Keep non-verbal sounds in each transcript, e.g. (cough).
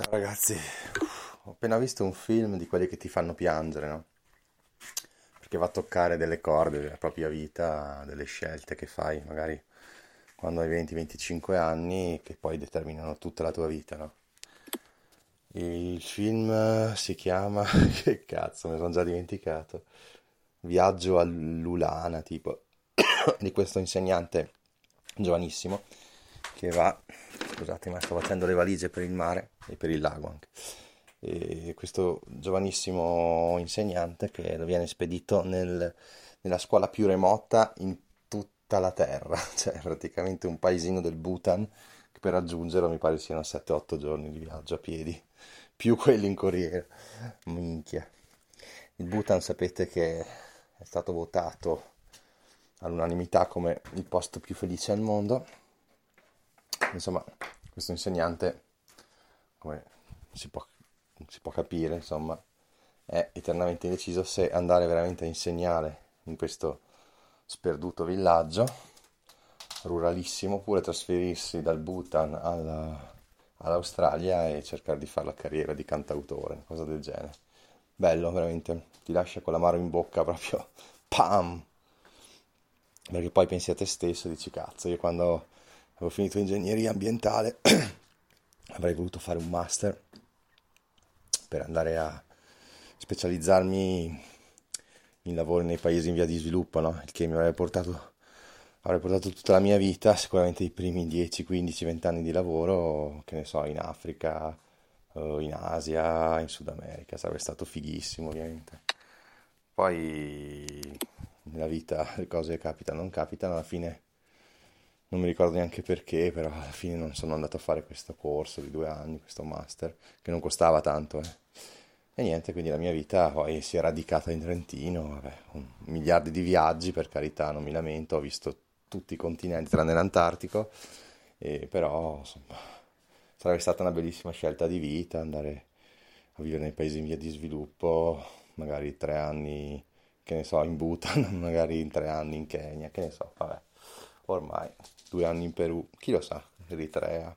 Ciao ragazzi, ho appena visto un film di quelli che ti fanno piangere, no? Perché va a toccare delle corde della propria vita, delle scelte che fai magari quando hai 20-25 anni che poi determinano tutta la tua vita, no? Il film si chiama, (laughs) che cazzo, me sono già dimenticato, Viaggio all'Ulana, tipo, (coughs) di questo insegnante giovanissimo che va, scusate ma sto facendo le valigie per il mare e per il lago anche, e questo giovanissimo insegnante che viene spedito nel, nella scuola più remota in tutta la terra, (laughs) cioè praticamente un paesino del Bhutan che per raggiungerlo mi pare siano 7-8 giorni di viaggio a piedi, più quelli in corriera, minchia. Il Bhutan sapete che è stato votato all'unanimità come il posto più felice al mondo insomma, questo insegnante, come si può, si può capire, insomma, è eternamente indeciso se andare veramente a insegnare in questo sperduto villaggio ruralissimo oppure trasferirsi dal Bhutan alla, all'Australia e cercare di fare la carriera di cantautore, cosa del genere. Bello, veramente, ti lascia con l'amaro in bocca proprio, (laughs) pam! Perché poi pensi a te stesso e dici, cazzo, io quando avevo finito ingegneria ambientale, (clears throat) avrei voluto fare un master per andare a specializzarmi in lavori nei paesi in via di sviluppo, no? il che mi avrebbe portato, avrei portato tutta la mia vita, sicuramente i primi 10, 15, 20 anni di lavoro, che ne so, in Africa, in Asia, in Sud America, sarebbe stato fighissimo ovviamente. Poi nella vita le cose capitano, non capitano, alla fine non mi ricordo neanche perché, però alla fine non sono andato a fare questo corso di due anni, questo master, che non costava tanto. Eh. E niente, quindi la mia vita poi si è radicata in Trentino, vabbè, miliardi di viaggi, per carità, non mi lamento, ho visto tutti i continenti tranne l'Antartico, e però insomma sarebbe stata una bellissima scelta di vita andare a vivere nei paesi in via di sviluppo, magari tre anni, che ne so, in Bhutan, (laughs) magari tre anni in Kenya, che ne so, vabbè ormai due anni in Perù, chi lo sa, Eritrea.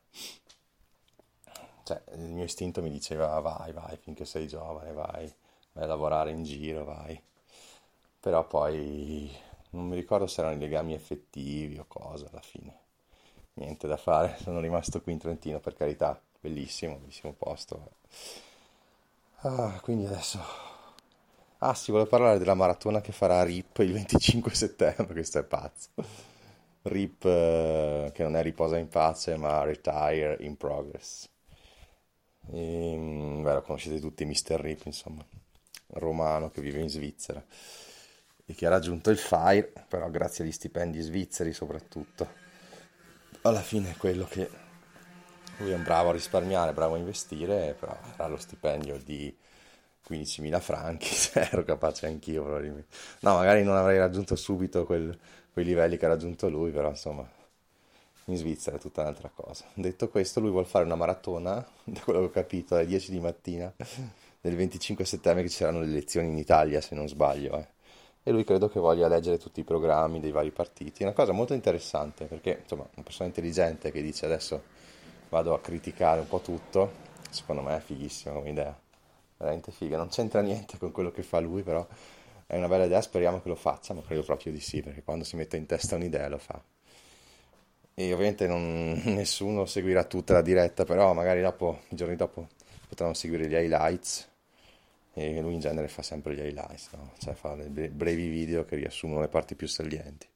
Cioè, il mio istinto mi diceva vai, vai, finché sei giovane, vai, vai a lavorare in giro, vai. Però poi non mi ricordo se erano i legami effettivi o cosa alla fine. Niente da fare, (laughs) sono rimasto qui in Trentino, per carità, bellissimo, bellissimo posto. Ah, quindi adesso... Ah sì, volevo parlare della maratona che farà RIP il 25 settembre, questo è pazzo. RIP eh, che non è riposa in pace ma Retire in Progress. E, mm, beh, lo conoscete tutti, Mr. RIP, insomma, romano che vive in Svizzera e che ha raggiunto il FIRE, però grazie agli stipendi svizzeri soprattutto. Alla fine è quello che lui è bravo a risparmiare, bravo a investire, però ha lo stipendio di 15.000 franchi, (laughs) ero capace anch'io probabilmente. No, magari non avrei raggiunto subito quel quei livelli che ha raggiunto lui, però insomma in Svizzera è tutta un'altra cosa. Detto questo, lui vuole fare una maratona, da quello che ho capito, alle 10 di mattina del 25 settembre che ci saranno le elezioni in Italia, se non sbaglio. Eh. E lui credo che voglia leggere tutti i programmi dei vari partiti. È una cosa molto interessante perché, insomma, una persona intelligente che dice adesso vado a criticare un po' tutto, secondo me è fighissima come idea. Veramente figa. Non c'entra niente con quello che fa lui, però è una bella idea, speriamo che lo faccia, ma credo proprio di sì, perché quando si mette in testa un'idea lo fa. E ovviamente non, (laughs) nessuno seguirà tutta la diretta, però magari dopo, i giorni dopo potranno seguire gli highlights e lui in genere fa sempre gli highlights, no? cioè fa dei brevi video che riassumono le parti più salienti.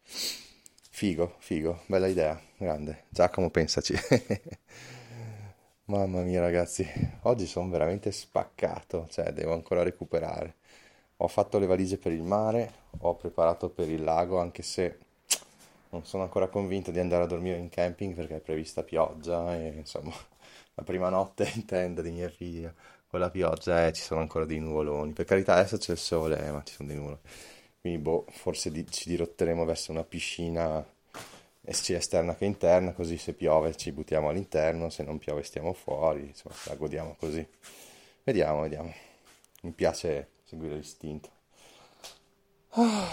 Figo, figo, bella idea, grande. Giacomo, pensaci. (laughs) Mamma mia ragazzi, oggi sono veramente spaccato, cioè devo ancora recuperare. Ho fatto le valigie per il mare, ho preparato per il lago, anche se non sono ancora convinto di andare a dormire in camping perché è prevista pioggia e insomma (laughs) la prima notte in tenda di mia figlia con la pioggia e ci sono ancora dei nuvoloni. Per carità adesso c'è il sole, eh, ma ci sono dei nuvoloni. Quindi boh, forse di- ci dirotteremo verso una piscina sia esterna che interna, così se piove ci buttiamo all'interno, se non piove stiamo fuori, insomma la godiamo così. Vediamo, vediamo. Mi piace seguire l'istinto. Ah,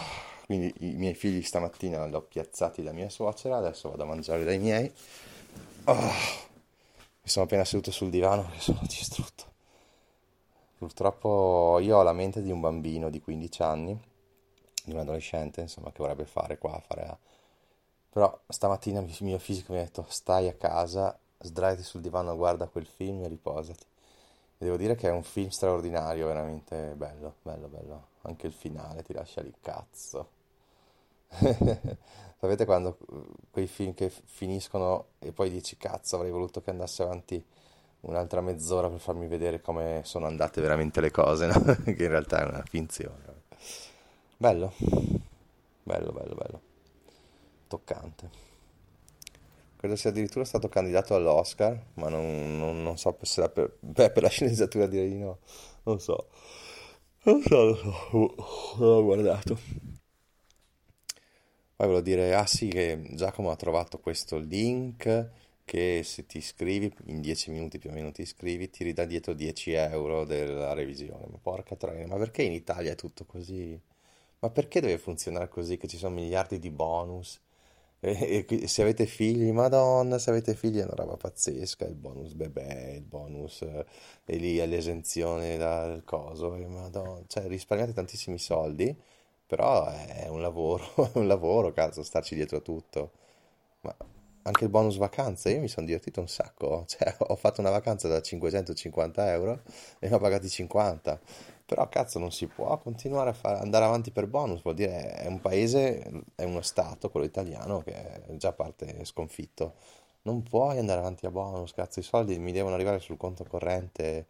quindi i miei figli stamattina li ho piazzati da mia suocera, adesso vado a mangiare dai miei. Oh, Mi sono appena seduto sul divano e sono distrutto. Purtroppo io ho la mente di un bambino di 15 anni, di un adolescente, insomma, che vorrebbe fare qua, fare là. Però stamattina il mio fisico mi ha detto stai a casa, sdraiati sul divano, guarda quel film e riposati. Devo dire che è un film straordinario, veramente bello, bello, bello. Anche il finale ti lascia lì cazzo. (laughs) Sapete quando quei film che finiscono e poi dici cazzo avrei voluto che andasse avanti un'altra mezz'ora per farmi vedere come sono andate veramente le cose, (laughs) no? che in realtà è una finzione. Bello, bello, bello, bello, toccante. Credo sia addirittura stato candidato all'Oscar, ma non, non, non so se era per, beh, per la (laughs) sceneggiatura direi di no, non so, non so, non so, non ho guardato. Poi volevo dire, ah sì, che Giacomo ha trovato questo link che se ti iscrivi, in 10 minuti più o meno ti iscrivi, ti ridà dietro 10 euro della revisione. Ma porca troia, ma perché in Italia è tutto così? Ma perché deve funzionare così, che ci sono miliardi di bonus? E, se avete figli, madonna, se avete figli è una roba pazzesca, il bonus bebè, il bonus eh, e lì l'esenzione dal coso, e madonna, cioè risparmiate tantissimi soldi, però è un lavoro, (laughs) è un lavoro, cazzo, starci dietro a tutto. Ma anche il bonus vacanze, io mi sono divertito un sacco, (laughs) cioè ho fatto una vacanza da 550 euro e mi ho pagati 50, però cazzo non si può continuare a fare, andare avanti per bonus, vuol dire è un paese, è uno stato, quello italiano, che è già parte sconfitto, non puoi andare avanti a bonus, cazzo i soldi mi devono arrivare sul conto corrente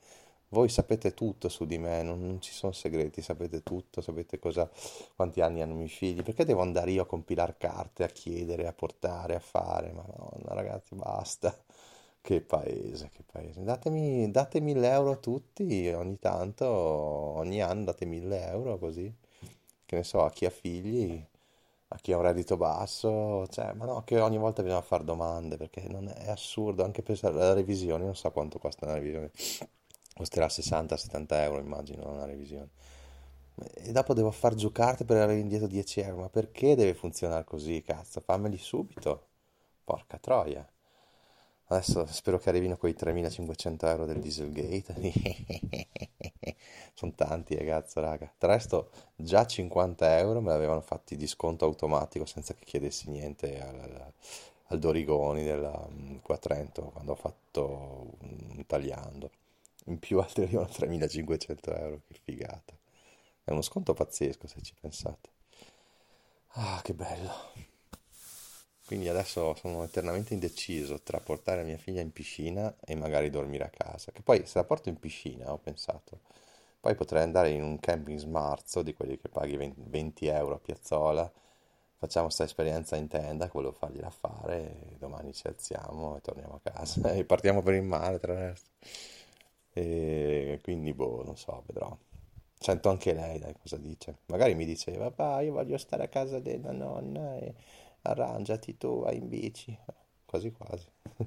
voi sapete tutto su di me, non, non ci sono segreti, sapete tutto, sapete cosa, quanti anni hanno i miei figli, perché devo andare io a compilare carte, a chiedere, a portare, a fare? Ma no, ragazzi, basta. Che paese, che paese. Datemi, date 1000 euro a tutti ogni tanto, ogni anno date 1000 euro così. Che ne so, a chi ha figli, a chi ha un reddito basso, cioè, ma no, che ogni volta bisogna fare domande perché non è, assurdo, anche per la revisione, non so quanto costa una revisione costerà 60-70 euro immagino una revisione. E dopo devo far giocarte per avere indietro 10 euro ma perché deve funzionare così cazzo? Fammeli subito. Porca troia. Adesso spero che arrivino quei 3500 euro del dieselgate. (laughs) Sono tanti ragazzi raga. Tra resto già 50 euro me l'avevano fatti di sconto automatico senza che chiedessi niente al, al, Dorigoni della, mm, qua a Trento quando ho fatto un tagliando in più altri arrivano a 3500 euro, che figata. È uno sconto pazzesco se ci pensate. Ah, che bello. Quindi adesso sono eternamente indeciso tra portare mia figlia in piscina e magari dormire a casa. Che poi se la porto in piscina, ho pensato, poi potrei andare in un camping smarzo di quelli che paghi 20 euro a piazzola. Facciamo questa esperienza in tenda che volevo fargliela fare. domani ci alziamo e torniamo a casa. (laughs) E partiamo per il mare, tra l'altro. E quindi, boh, non so, vedrò. Sento anche lei, dai, cosa dice. Magari mi dice, papà, io voglio stare a casa della nonna e arrangiati tu, vai in bici. Quasi quasi. (laughs)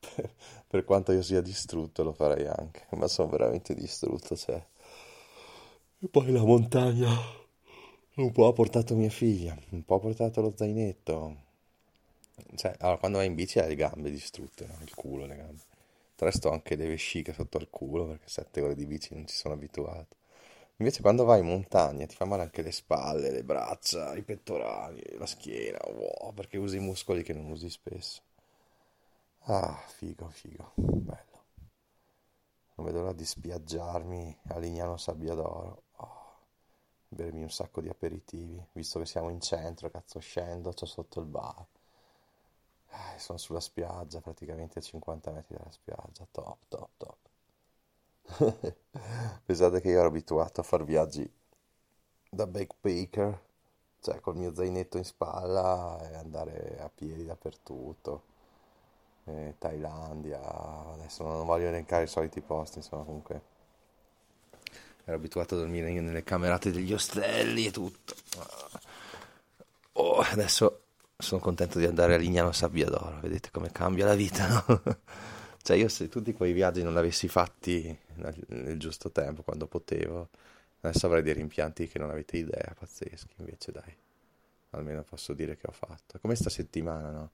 per, per quanto io sia distrutto lo farei anche, ma sono veramente distrutto, cioè. E poi la montagna. Un po' ha portato mia figlia, un po' ha portato lo zainetto. Cioè, allora, quando vai in bici hai le gambe distrutte, no? il culo, le gambe. Ho anche le vesciche sotto il culo perché sette ore di bici non ci sono abituato. Invece quando vai in montagna ti fa male anche le spalle, le braccia, i pettorali, la schiena, wow, perché usi muscoli che non usi spesso. Ah, figo, figo, bello. Non vedo l'ora di spiaggiarmi a Lignano Sabbia d'Oro. Oh, bermi un sacco di aperitivi, visto che siamo in centro, cazzo scendo, c'ho sotto il bar. Eh, sono sulla spiaggia, praticamente a 50 metri dalla spiaggia. Top, top, top. (laughs) Pensate che io ero abituato a fare viaggi da backpacker, cioè col mio zainetto in spalla e andare a piedi dappertutto. Eh, Thailandia, adesso non voglio elencare i soliti posti, insomma, comunque ero abituato a dormire nelle camerate degli ostelli e tutto. Oh, adesso sono contento di andare a Lignano Sabbia d'Oro, vedete come cambia la vita, no? (laughs) cioè io se tutti quei viaggi non li avessi fatti nel, giusto tempo, quando potevo, adesso avrei dei rimpianti che non avete idea, pazzeschi, invece dai, almeno posso dire che ho fatto. Come sta settimana, no?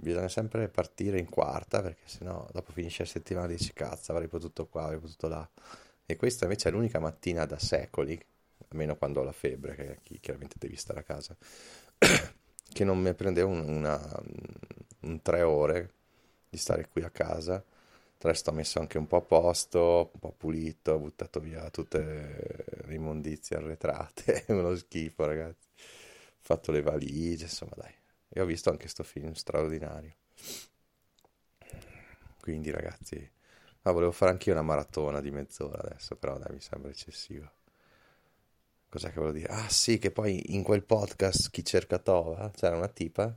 bisogna sempre partire in quarta perché sennò dopo finisce la settimana e dici cazzo avrei potuto qua, avrei potuto là. E questa invece è l'unica mattina da secoli, almeno quando ho la febbre, che chiaramente devi stare a casa, (clears throat) che non mi prendevo una, un tre ore di stare qui a casa. Tra l'altro ho messo anche un po' a posto, un po' pulito, ho buttato via tutte le immondizie arretrate, (laughs) uno schifo ragazzi. Ho fatto le valigie, insomma dai. E ho visto anche questo film straordinario. Quindi ragazzi, ah, volevo fare anche io una maratona di mezz'ora adesso, però dai, mi sembra eccessivo. Cos'è che volevo dire? Ah sì, che poi in quel podcast Chi cerca Tova c'era una tipa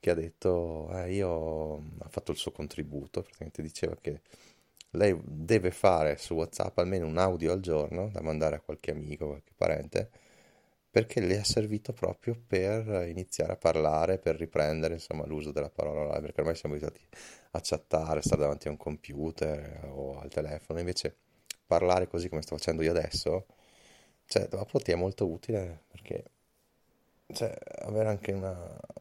che ha detto, eh, io ha fatto il suo contributo, praticamente diceva che lei deve fare su WhatsApp almeno un audio al giorno da mandare a qualche amico, qualche parente, perché le è servito proprio per iniziare a parlare, per riprendere insomma l'uso della parola, perché ormai siamo abituati a chattare, stare davanti a un computer o al telefono, invece parlare così come sto facendo io adesso, cioè dopo ti è molto utile perché cioè, avere anche una,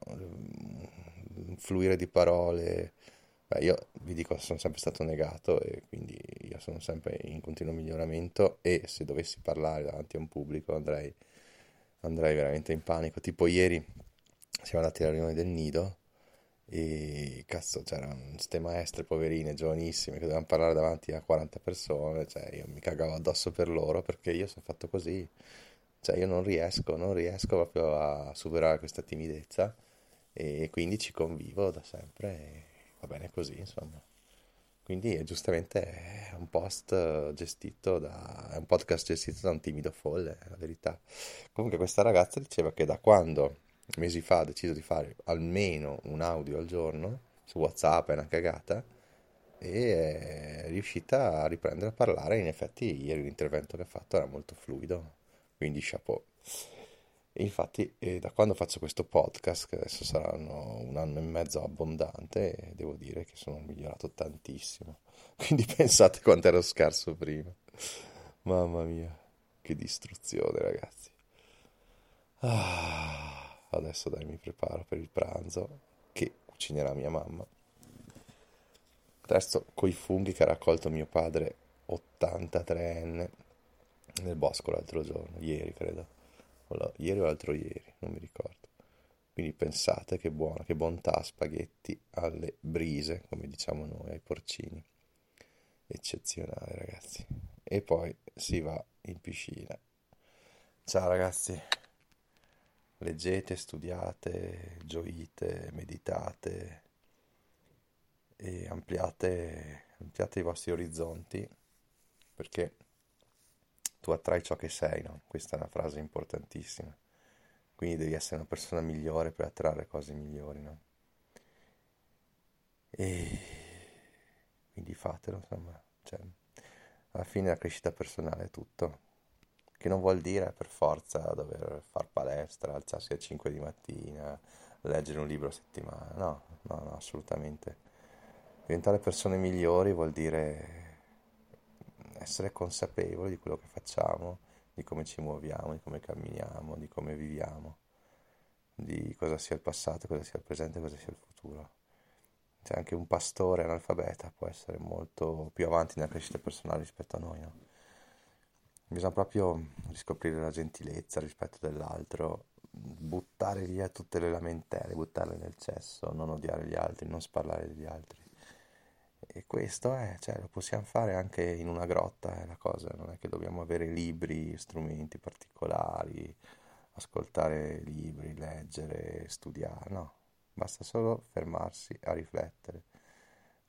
un fluire di parole. Beh, io vi dico, sono sempre stato negato e quindi io sono sempre in continuo miglioramento e se dovessi parlare davanti a un pubblico andrei, andrei veramente in panico. Tipo ieri siamo andati alla riunione del nido e cazzo c'erano queste maestre poverine, giovanissime, che dovevano parlare davanti a 40 persone, cioè io mi cagavo addosso per loro perché io sono fatto così. Cioè io non riesco, non riesco proprio a superare questa timidezza e quindi ci convivo da sempre e va bene così, insomma. Quindi giustamente è un post gestito da, è un podcast gestito da un timido folle, è la verità. Comunque questa ragazza diceva che da quando mesi fa ha deciso di fare almeno un audio al giorno su WhatsApp, è una cagata, e è riuscita a riprendere a parlare. In effetti ieri l'intervento che ha fatto era molto fluido, quindi chapeau. E infatti eh, da quando faccio questo podcast, che adesso saranno un anno e mezzo abbondante, devo dire che sono migliorato tantissimo. (laughs) Quindi pensate quanto ero scarso prima. Mamma mia, che distruzione ragazzi. Ah, adesso dai mi preparo per il pranzo che cucinerà mia mamma. Adesso coi funghi che ha raccolto mio padre 83enne nel bosco l'altro giorno, ieri credo, ieri o l'altro ieri, non mi ricordo. Quindi pensate che buona, che bontà spaghetti alle brise, come diciamo noi, ai porcini. Eccezionale ragazzi. E poi si va in piscina. Ciao ragazzi. Leggete, studiate, gioite, meditate e ampliate, ampliate i vostri orizzonti perché tu attrai ciò che sei, no? Questa è una frase importantissima. Quindi devi essere una persona migliore per attrarre cose migliori, no? E quindi fatelo, insomma. Cioè, alla fine la crescita personale è tutto. Che non vuol dire per forza dover far palestra, alzarsi alle 5 di mattina, leggere un libro a settimana. No, no, no, assolutamente. Diventare persone migliori vuol dire essere consapevoli di quello che facciamo, di come ci muoviamo, di come camminiamo, di come viviamo, di cosa sia il passato, cosa sia il presente, cosa sia il futuro. Cioè anche un pastore analfabeta può essere molto più avanti nella crescita personale rispetto a noi, no? Bisogna proprio riscoprire la gentilezza, il rispetto dell'altro, buttare via tutte le lamentele, buttarle nel cesso, non odiare gli altri, non sparlare degli altri. E questo è, cioè, lo possiamo fare anche in una grotta, è la cosa, non è che dobbiamo avere libri, strumenti particolari, ascoltare libri, leggere, studiare, no, basta solo fermarsi a riflettere.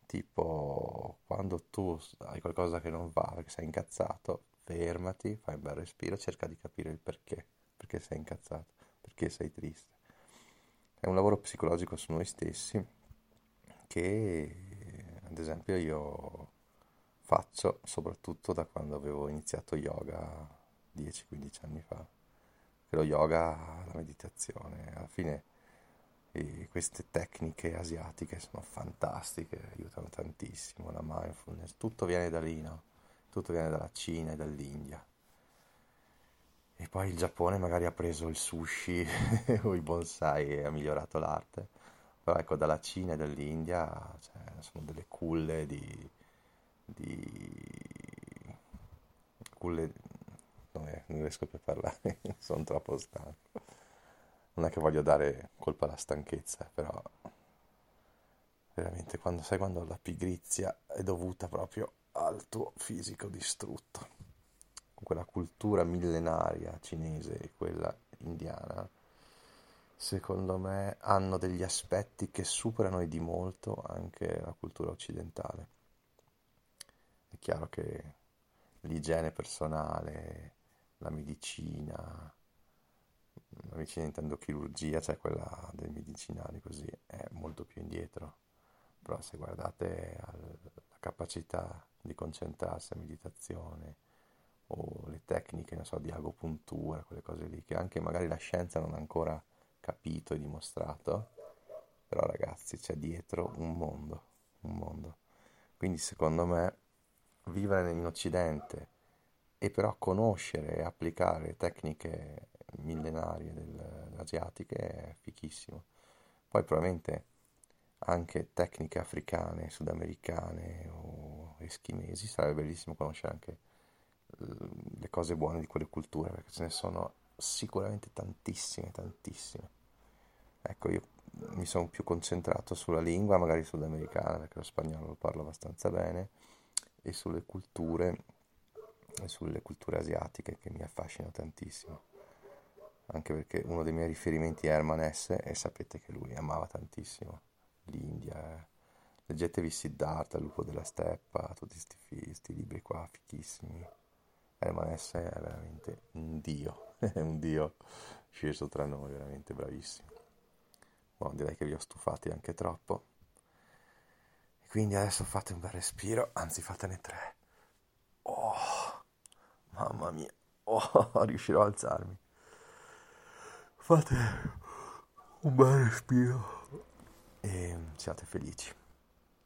Tipo, quando tu hai qualcosa che non va, perché sei incazzato, fermati, fai un bel respiro, cerca di capire il perché, perché sei incazzato, perché sei triste. È un lavoro psicologico su noi stessi che ad esempio io faccio soprattutto da quando avevo iniziato yoga 10-15 anni fa, che lo yoga, la meditazione, alla fine queste tecniche asiatiche sono fantastiche, aiutano tantissimo, la mindfulness, tutto viene da lì, no? Tutto viene dalla Cina e dall'India. E poi il Giappone magari ha preso il sushi (laughs) o i bonsai e ha migliorato l'arte Però ecco, dalla Cina e dall'India cioè, sono delle culle di, di... culle... Non, è, non riesco più a parlare, (laughs) sono troppo stanco. Non è che voglio dare colpa alla stanchezza, però veramente quando sai quando la pigrizia è dovuta proprio al tuo fisico distrutto. Quella cultura millenaria cinese e quella indiana secondo me, hanno degli aspetti che superano di molto anche la cultura occidentale. È chiaro che l'igiene personale, la medicina, la medicina intendo chirurgia, cioè quella dei medicinali così, è molto più indietro. Però se guardate la capacità di concentrarsi a meditazione o le tecniche, so, di agopuntura, quelle cose lì, che anche magari la scienza non ha ancora capito e dimostrato, però ragazzi c'è dietro un mondo, un mondo. Quindi secondo me vivere in Occidente e però conoscere e applicare tecniche millenarie del, asiatiche è fichissimo. Poi probabilmente anche tecniche africane, sudamericane o eschimesi, sarebbe bellissimo conoscere anche le cose buone di quelle culture, perché ce ne sono sicuramente tantissime, tantissime. Ecco, io mi sono più concentrato sulla lingua, magari sull'americana, perché lo spagnolo lo parlo abbastanza bene, e sulle culture, e sulle culture asiatiche che mi affascinano tantissimo. Anche perché uno dei miei riferimenti è Herman Hesse e sapete che lui amava tantissimo l'India. Leggetevi Siddhartha, lupo della steppa, tutti questi libri qua fichissimi. Herman Hesse è veramente un dio, (laughs) è un dio sceso tra noi, veramente bravissimo. Boh, direi che vi ho stufati anche troppo. E quindi adesso fate un bel respiro, anzi fatene tre. Oh, mamma mia, oh, (laughs) riuscirò a alzarmi. Fate un bel respiro e siate felici.